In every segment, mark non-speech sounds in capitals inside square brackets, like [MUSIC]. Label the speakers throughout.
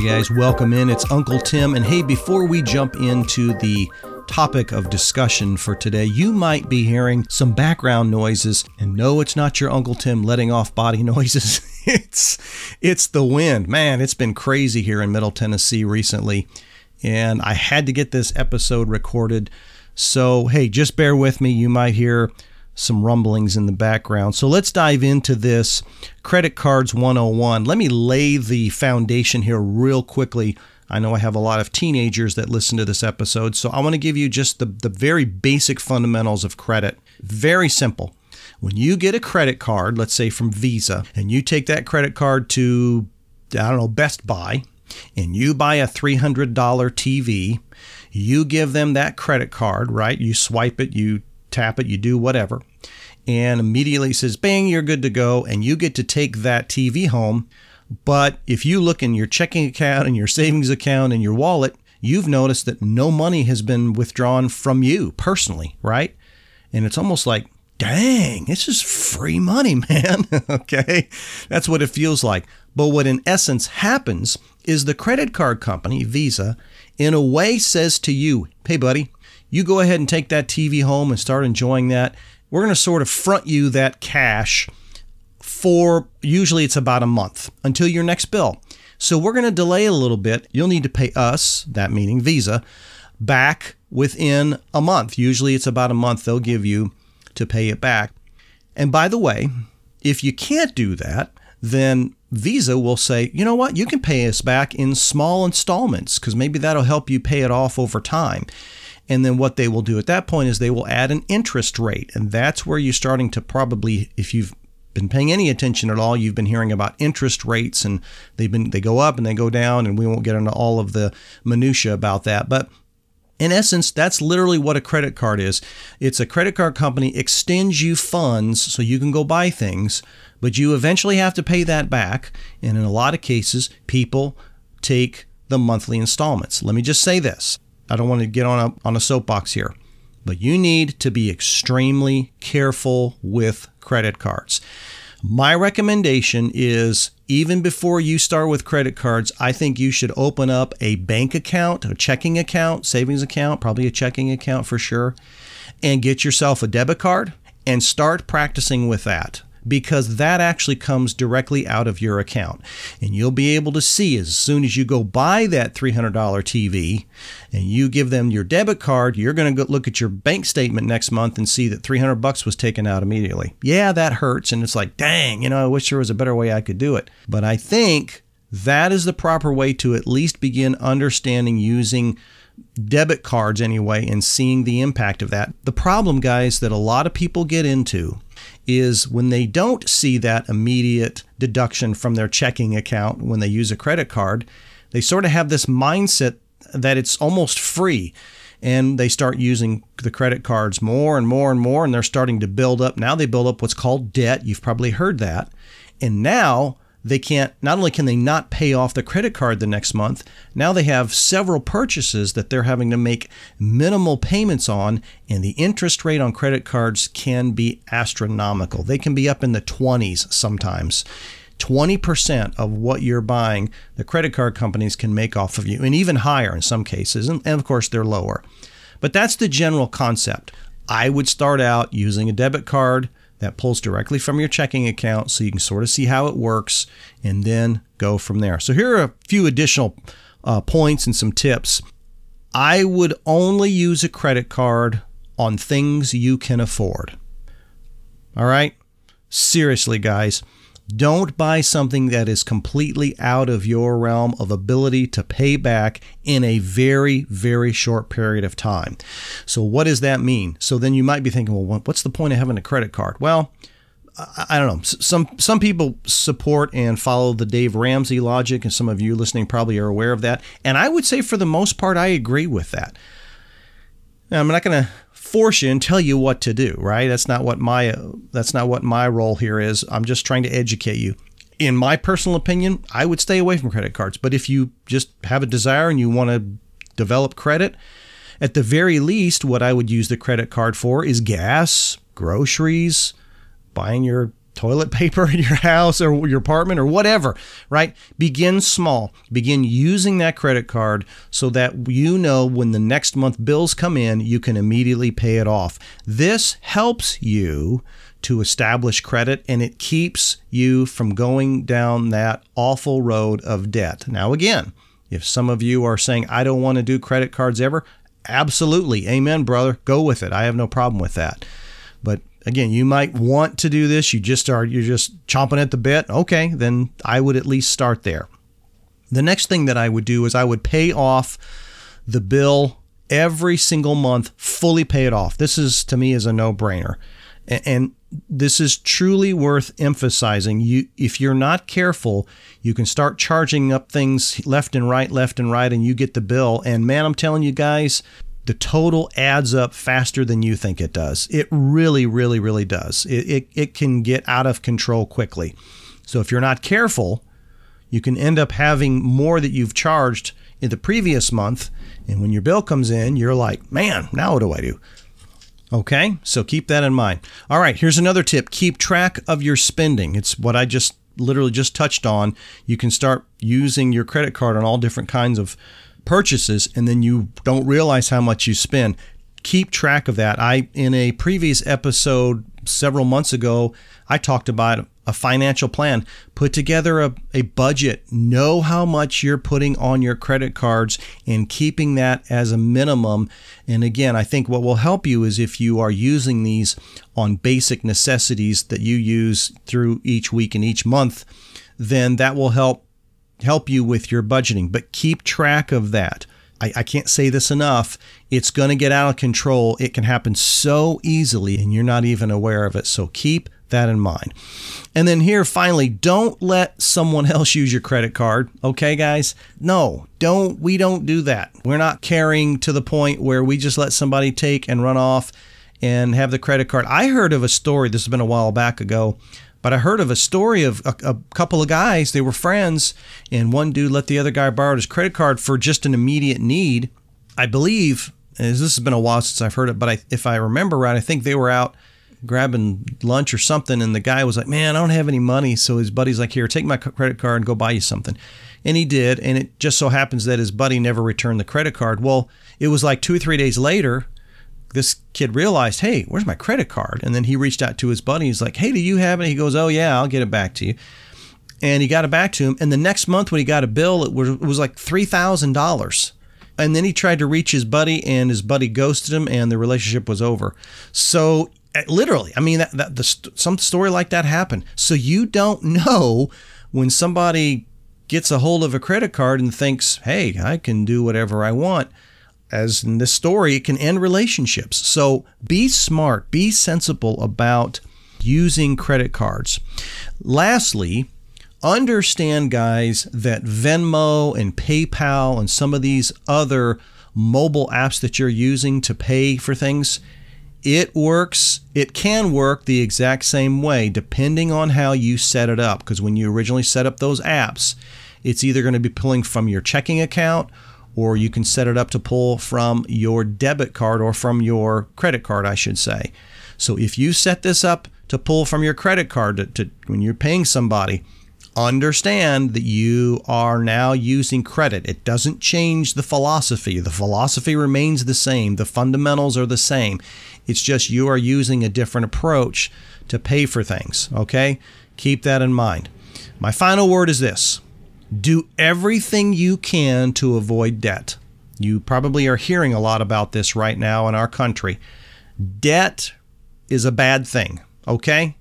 Speaker 1: Hey guys, welcome in. It's Uncle Tim. And hey, before we jump into the topic of discussion for today, you might be hearing some background noises. And no, it's not your Uncle Tim letting off body [LAUGHS] noises. it's it's the wind. Man, it's been crazy here in Middle Tennessee recently. And I had to get this episode recorded. So, hey, just bear with me. You might hear some rumblings in the background. So let's dive into this Credit Cards 101. Let me lay the foundation here real quickly. I know I have a lot of teenagers that listen to this episode, so I want to give you just the, the very basic fundamentals of credit. Very simple. When you get a credit card, let's say from Visa, and you take that credit card to, I don't know, Best Buy, and you buy a $300 TV, you give them that credit card, right? You swipe it, you tap it, you do whatever, and immediately says, bang, you're good to go. And you get to take that TV home. But if you look in your checking account and your savings account and your wallet, you've noticed that no money has been withdrawn from you personally, right? And it's almost like, dang, this is free money, [LAUGHS] man. okay. That's what it feels like. But what in essence happens is the credit card company, Visa, in a way says to you, hey, buddy, you go ahead and take that TV home and start enjoying that. We're going to sort of front you that cash for usually it's about a month until your next bill. So we're going to delay a little bit. You'll need to pay us, that meaning Visa, back within a month. Usually it's about a month they'll give you to pay it back. And by the way, if you can't do that, then Visa will say, you know what, you can pay us back in small installments because maybe that'll help you pay it off over time. And then what they will do at that point is they will add an interest rate. And that's where you're starting to probably, if you've been paying any attention at all, you've been hearing about interest rates and they've been they go up and they go down, and we won't get into all of the minutia about that. But in essence, that's literally what a credit card is. It's a credit card company extends you funds so you can go buy things, but you eventually have to pay that back. And in a lot of cases, people take the monthly installments. Let me just say this I don't want to get on a, on a soapbox here, but you need to be extremely careful with credit cards. My recommendation is even before you start with credit cards, I think you should open up a bank account, a checking account, savings account, probably a checking account for sure, and get yourself a debit card and start practicing with that because that actually comes directly out of your account. And you'll be able to see as soon as you go buy that $300 TV and you give them your debit card, you're going to look at your bank statement next month and see that 300 bucks was taken out immediately. Yeah, that hurts and it's like, "Dang, you know, I wish there was a better way I could do it." But I think that is the proper way to at least begin understanding using debit cards anyway and seeing the impact of that. The problem, guys, that a lot of people get into is when they don't see that immediate deduction from their checking account when they use a credit card, they sort of have this mindset that it's almost free. And they start using the credit cards more and more and more, and they're starting to build up. Now they build up what's called debt. You've probably heard that. And now they can't not only can they not pay off the credit card the next month now they have several purchases that they're having to make minimal payments on and the interest rate on credit cards can be astronomical. They can be up in the 20s sometimes. 20% of what you're buying the credit card companies can make off of you and even higher in some cases and, of course they're lower. But that's the general concept. I would start out using a debit card that pulls directly from your checking account so you can sort of see how it works and then go from there. So, here are a few additional uh, points and some tips. I would only use a credit card on things you can afford. All right? Seriously, guys, Don't buy something that is completely out of your realm of ability to pay back in a very, very short period of time. So, what does that mean? So, then you might be thinking, well, what's the point of having a credit card? Well, I don't know. Some some people support and follow the Dave Ramsey logic, and some of you listening probably are aware of that. And I would say, for the most part, I agree with that. Now, I'm not going to force you and tell you what to do, right? That's not what my that's not what my role here is. I'm just trying to educate you. In my personal opinion, I would stay away from credit cards. But if you just have a desire and you want to develop credit, at the very least, what I would use the credit card for is gas, groceries, buying your toilet [LAUGHS] paper in your house or your apartment or whatever, right? Begin small. Begin using that credit card so that you know when the next month bills come in, you can immediately pay it off. This helps you to establish credit and it keeps you from going down that awful road of debt. Now, again, if some of you are saying, I don't want to do credit cards ever, absolutely. Amen, brother. Go with it. I have no problem with that. But again, you might want to do this. You just are you're just chomping at the bit. Okay, then I would at least start there. The next thing that I would do is I would pay off the bill every single month, fully pay it off. This is to me is a no-brainer. And this is truly worth emphasizing. You if you're not careful, you can start charging up things left and right, left and right and you get the bill. And man, I'm telling you guys, the total adds up faster than you think it does. It really, really, really does. It, it, it can get out of control quickly. So if you're not careful, you can end up having more that you've charged in the previous month. And when your bill comes in, you're like, man, now what do I do? Okay, so keep that in mind. All right, here's another tip keep track of your spending. It's what I just literally just touched on. You can start using your credit card on all different kinds of purchases and then you don't realize how much you spend. Keep track of that. I in a previous episode several months ago, I talked about a financial plan. Put together a, a budget. Know how much you're putting on your credit cards and keeping that as a minimum. And again, I think what will help you is if you are using these on basic necessities that you use through each week and each month, then that will help help you with your budgeting, but keep track of that. I, I can't say this enough. It's going to get out of control. It can happen so easily, and you're not even aware of it. So keep that in mind. And then here, finally, don't let someone [LAUGHS] else use your credit card. Okay, guys? No, don't. We don't do that. We're not caring to the point where we just let somebody take and run off and have the credit card. I heard of a story, this has been a while back ago, but I heard of a story of a, a, couple of guys, they were friends, and one dude let the other guy borrow his credit card for just an immediate need. I believe, as this has been a while since I've heard it, but I, if I remember right, I think they were out grabbing lunch or something, and the guy was like, Man, I don't have any money. So his buddy's like, Here, take my credit card and go buy you something. And he did, and it just so happens that his buddy never returned the credit card. Well, it was like two or three days later this kid realized, hey, where's my credit card? And then he reached out to his buddy. He's like, hey, do you have it? He goes, oh, yeah, I'll get it back to you. And he got it back to him. And the next month, when he got a bill, it was, it was like $3,000. And then he tried to reach his buddy, and his buddy ghosted him, and the relationship was over. So, eh, literally, I mean, that, that the, some story like that happened. So, you don't know when somebody gets a hold of a credit card and thinks, hey, I can do whatever I want as in this story, it can end relationships. So be smart, be sensible about using credit cards. Lastly, understand, guys, that Venmo and PayPal and some of these other mobile apps that you're using to pay for things, it works, it can work the exact same way depending on how you set it up. Because when you originally set up those apps, it's either going to be pulling from your checking account or you can set it up to pull from your debit card or from your credit card, I should say. So if you set this up to pull from your credit card to, to, when you're paying somebody, understand that you are now using credit. It doesn't change the philosophy. The philosophy remains the same. The fundamentals are the same. It's just you are using a different approach to pay for things. Okay? Keep that in mind. My final word is this do everything you can to avoid debt. You probably are hearing a lot about this right now in our country. Debt is a bad thing, okay?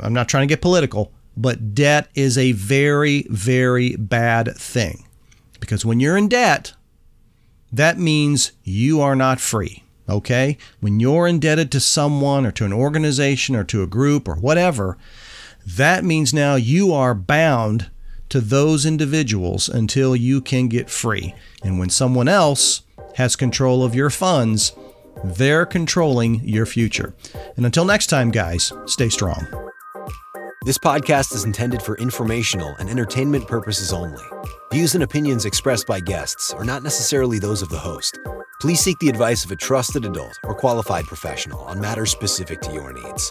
Speaker 1: I'm not trying to get political. but debt is a very, very bad thing. Because when you're in debt, that means you are not free. Okay? When you're indebted to someone or to an organization or to a group or whatever, that means now you are bound to those individuals until you can get free. And when someone else has control of your funds, they're controlling your future. And until next time, guys, stay strong.
Speaker 2: This podcast is intended for informational and entertainment purposes only. Views and opinions expressed by guests are not necessarily those of the host. Please seek the advice of a trusted adult or qualified professional on matters specific to your needs.